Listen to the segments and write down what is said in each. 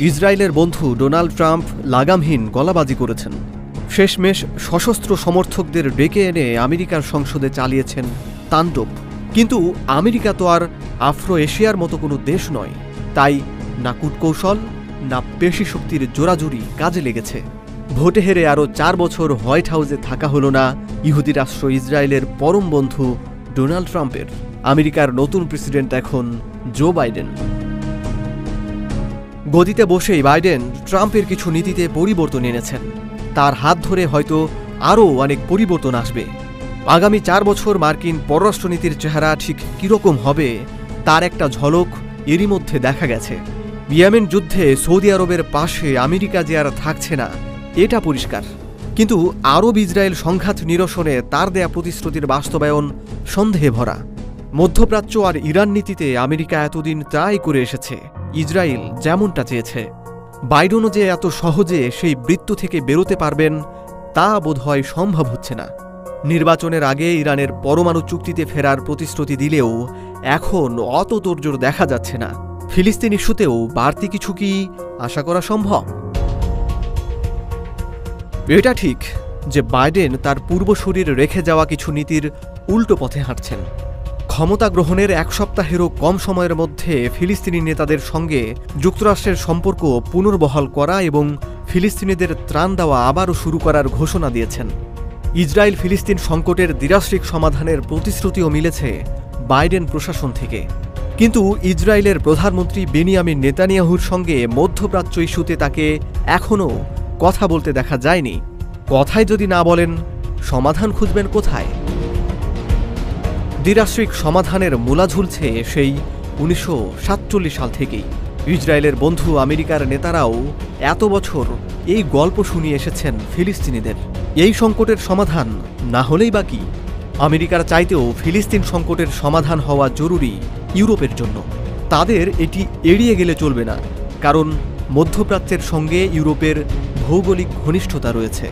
ইসরায়েলের বন্ধু Donald Trump লাগামহীন গলাবাজি করেছেন। শেষমেশ সশস্ত্র সমর্থকদের ডেকে এনে আমেরিকার সংসদে চালিয়েছেন তাণ্ডব। কিন্তু আমেরিকা তো আর আফ্রো এশিয়ার মতো কোনো দেশ নয়। তাই না কূটকৌশল, না পেশি শক্তির জোরাজুরি কাজে লেগেছে। ভোটে হেরে আরও চার বছর হোয়াইট হাউসে থাকা হলো না ইহুদি রাষ্ট্র ইসরায়েলের পরম বন্ধু ডোনাল্ড ট্রাম্পের। আমেরিকার নতুন প্রেসিডেন্ট এখন জো বাইডেন। গদিতে বসেই বাইডেন ট্রাম্পের কিছু নীতিতে পরিবর্তন এনেছেন। তার হাত ধরে হয়তো আরও অনেক পরিবর্তন আসবে। আগামী চার বছর মার্কিন পররাষ্ট্রনীতির চেহারা ঠিক কীরকম হবে, তার একটা ঝলক এরই মধ্যে দেখা গেছে। ইয়েমেন যুদ্ধে সৌদি আরবের পাশে আমেরিকা যে আর থাকছে না, এটা পরিষ্কার। কিন্তু আরব ইসরায়েল সংঘাত নিরসনে তার দেয়া প্রতিশ্রুতির বাস্তবায়ন সন্দেহে ভরা। মধ্যপ্রাচ্য আর ইরান নীতিতে আমেরিকা এতদিন তাই করে এসেছে। ইসরায়েল যেমনটা চেয়েছে। বাইডেনও যে এত সহজে সেই বৃত্ত থেকে বেরোতে পারবেন, তা বোধহয় সম্ভব হচ্ছে না। নির্বাচনের আগে ইরানের পরমাণু চুক্তিতে ফেরার প্রতিশ্রুতি দিলেও এখন অত তোড়জোড় দেখা যাচ্ছে না। ফিলিস্তিন ইস্যুতেও বাড়তি কিছু কি আশা করা সম্ভব? এটা ঠিক যে বাইডেন তার পূর্বশরীর রেখে যাওয়া কিছু নীতির উল্টো পথে হাঁটছেন। ক্ষমতা গ্রহণের এক সপ্তাহেরও কম সময়ের মধ্যে ফিলিস্তিনি নেতাদের সঙ্গে যুক্তরাষ্ট্রের সম্পর্ক পুনর্বহাল করা এবং ফিলিস্তিনিদের ত্রাণ দেওয়া আবারও শুরু করার ঘোষণা দিয়েছেন। ইসরায়েল ফিলিস্তিন সংকটের দ্বিরাষ্ট্রিক সমাধানের প্রতিশ্রুতিও মিলেছে বাইডেন প্রশাসন থেকে। কিন্তু ইসরায়েলের প্রধানমন্ত্রী বেনিয়ামিন নেতানিয়াহুর সঙ্গে মধ্যপ্রাচ্য ইস্যুতে তাকে এখনও কথা বলতে দেখা যায়নি। কথায় যদি না বলেন, সমাধান খুঁজবেন কোথায়? দ্বিরাষ্ট্রিক সমাধানের মূলা ঝুলছে সেই উনিশশো সাতচল্লিশ সাল থেকেই। ইসরায়েলের বন্ধু আমেরিকার নেতারাও এত বছর এই গল্প শুনিয়ে এসেছেন ফিলিস্তিনিদের। এই সংকটের সমাধান না হলেই বাকি আমেরিকার চাইতেও ফিলিস্তিন সংকটের সমাধান হওয়া জরুরি ইউরোপের জন্য। তাদের এটি এড়িয়ে গেলে চলবে না, কারণ মধ্যপ্রাচ্যের সঙ্গে ইউরোপের ভৌগোলিক ঘনিষ্ঠতা রয়েছে।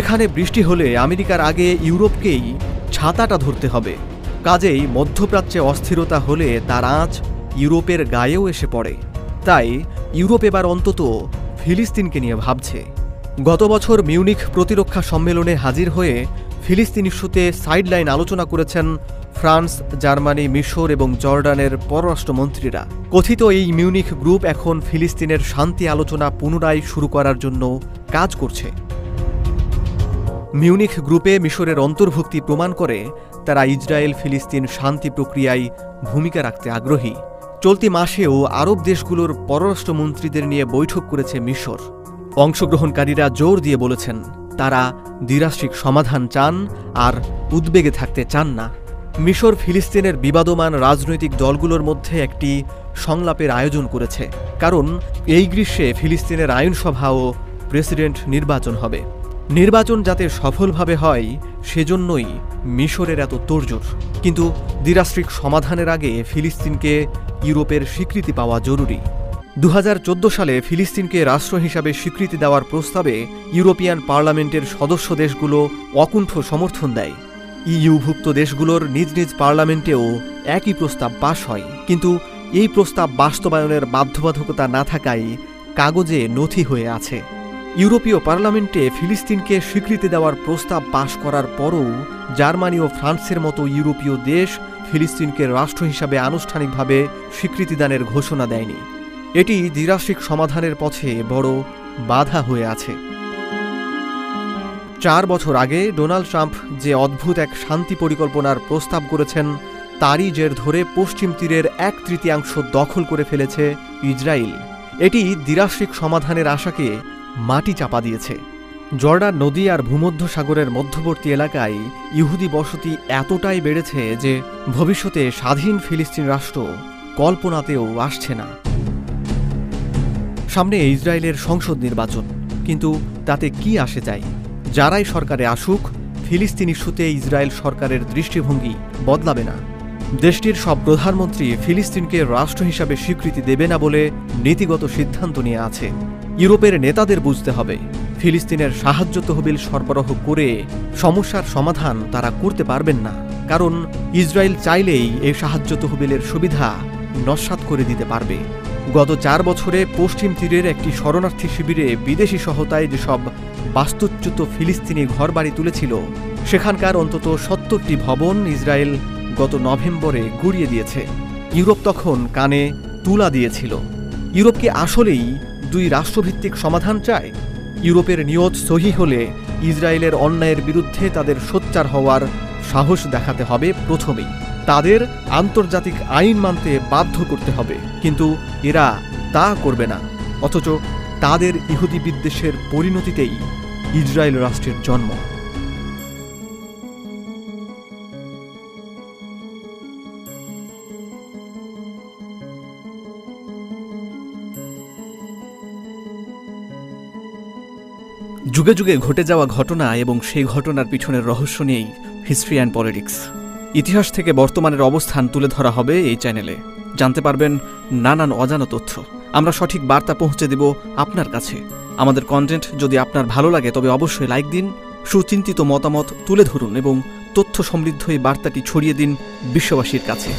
এখানে বৃষ্টি হলে আমেরিকার আগে ইউরোপকেই ছাতাটা ধরতে হবে। কাজেই মধ্যপ্রাচ্যে অস্থিরতা হলে তার আঁচ ইউরোপের গায়েও এসে পড়ে। তাই ইউরোপ এবার অন্তত ফিলিস্তিনকে নিয়ে ভাবছে। গত বছর মিউনিখ প্রতিরক্ষা সম্মেলনে হাজির হয়ে ফিলিস্তিন ইস্যুতে সাইডলাইন আলোচনা করেছেন ফ্রান্স, জার্মানি, মিশর এবং জর্ডানের পররাষ্ট্রমন্ত্রীরা। কথিত এই মিউনিখ গ্রুপ এখন ফিলিস্তিনের শান্তি আলোচনা পুনরায় শুরু করার জন্য কাজ করছে। মিউনিখ গ্রুপে মিশরের অন্তর্ভুক্তি প্রমাণ করে তারা ইসরায়েল ফিলিস্তিন শান্তি প্রক্রিয়ায় ভূমিকা রাখতে আগ্রহী। চলতি মাসেও আরব দেশগুলোর পররাষ্ট্রমন্ত্রীদের নিয়ে বৈঠক করেছে মিশর। অংশগ্রহণকারীরা জোর দিয়ে বলেছেন, তারা দ্বিরাষ্ট্রিক সমাধান চান আর উদ্বেগে থাকতে চান না। মিশর ফিলিস্তিনের বিবাদমান রাজনৈতিক দলগুলোর মধ্যে একটি সংলাপের আয়োজন করেছে, কারণ এই গ্রীষ্মে ফিলিস্তিনের আইনসভা ও প্রেসিডেন্ট নির্বাচন হবে। নির্বাচন যাতে সফলভাবে হয়, সেজন্যই মিশরের এত তোড়জোড় কিন্তু দ্বিরাষ্ট্রিক সমাধানের আগে ফিলিস্তিনকে ইউরোপের স্বীকৃতি পাওয়া জরুরি। দু হাজার চোদ্দ সালে ফিলিস্তিনকে রাষ্ট্র হিসাবে স্বীকৃতি দেওয়ার প্রস্তাবে ইউরোপিয়ান পার্লামেন্টের সদস্য দেশগুলো অকুণ্ঠ সমর্থন দেয়। ইইউভুক্ত দেশগুলোর নিজ নিজ পার্লামেন্টেও একই প্রস্তাব পাশ হয়। কিন্তু এই প্রস্তাব বাস্তবায়নের বাধ্যবাধকতা না থাকায় কাগজে নথি হয়ে আছে। ইউরোপীয় পার্লামেন্টে ফিলিস্তিনকে স্বীকৃতি দেওয়ার প্রস্তাব পাশ করার পরও জার্মানি ও ফ্রান্সের মতো ইউরোপীয় দেশ ফিলিস্তিনকে রাষ্ট্র হিসাবে আনুষ্ঠানিকভাবে স্বীকৃতিদানের ঘোষণা দেয়নি। এটি দ্বিরাষ্ট্রিক সমাধানের পথে বড় বাধা হয়ে আছে। চার বছর আগে ডোনাল্ড ট্রাম্প যে অদ্ভুত এক শান্তি পরিকল্পনার প্রস্তাব করেছেন, তারই জের ধরে পশ্চিম তীরের এক তৃতীয়াংশ দখল করে ফেলেছে ইসরায়েল। এটি দ্বিরাষ্ট্রিক সমাধানের আশাকে মাটি চাপা দিয়েছে। জর্ডান নদী আর ভূমধ্য সাগরের মধ্যবর্তী এলাকায় ইহুদি বসতি এতটাই বেড়েছে যে ভবিষ্যতে স্বাধীন ফিলিস্তিন রাষ্ট্র কল্পনাতেও আসছে না। সামনে ইসরায়েলের সংসদ নির্বাচন, কিন্তু তাতে কি আসে যায় যারাই সরকারে আসুক, ফিলিস্তিন ইস্যুতে ইসরায়েল সরকারের দৃষ্টিভঙ্গি বদলাবে না। দেশটির সব প্রধানমন্ত্রী ফিলিস্তিনকে রাষ্ট্র হিসাবে স্বীকৃতি দেবে না বলে নীতিগত সিদ্ধান্ত নিয়ে আছে। ইউরোপের নেতাদের বুঝতে হবে। ফিলিস্তিনের সাহায্য তহবিল সরবরাহ করে সমস্যার সমাধান তারা করতে পারবেন না। কারণ ইসরায়েল চাইলেই এই সাহায্য তহবিলের সুবিধা নস্বাত করে দিতে পারবে। গত চার বছরে পশ্চিম তীরের একটি শরণার্থী শিবিরে বিদেশি সহতায় যেসব বাস্তুচ্যুত ফিলিস্তিনি ঘরবাড়ি তুলেছিল, সেখানকার অন্তত সত্তরটি ভবন ইসরায়েল গত নভেম্বরে গুড়িয়ে দিয়েছে। ইউরোপ তখন কানে তুলা দিয়েছিল। ইউরোপ কি আসলেই দুই রাষ্ট্রভিত্তিক সমাধান চায়। ইউরোপের নিয়ত সহি হলে ইসরায়েলের অন্যায়ের বিরুদ্ধে তাদের সোচ্চার হওয়ার সাহস দেখাতে হবে প্রথমেই। তাদের আন্তর্জাতিক আইন মানতে বাধ্য করতে হবে, কিন্তু এরা তা করবে না। অথচ তাদের ইহুদি বিদ্বেষের পরিণতিতেই ইসরায়েল রাষ্ট্রের জন্ম। যুগে যুগে ঘটে যাওয়া ঘটনা এবং সেই ঘটনার পিছনের রহস্য নিয়েই হিস্ট্রি অ্যান্ড পলিটিক্স ইতিহাস থেকে বর্তমানের অবস্থান তুলে ধরা হবে এই চ্যানেলে জানতে পারবেন নানান অজানা তথ্য। আমরা সঠিক বার্তা পৌঁছে দেব আপনার কাছে। আমাদের কন্টেন্ট যদি আপনার ভালো লাগে, তবে অবশ্যই লাইক দিন, সুচিন্তিত মতামত তুলে ধরুন এবং তথ্য সমৃদ্ধ এই বার্তাটি ছড়িয়ে দিন বিশ্ববাসীর কাছে।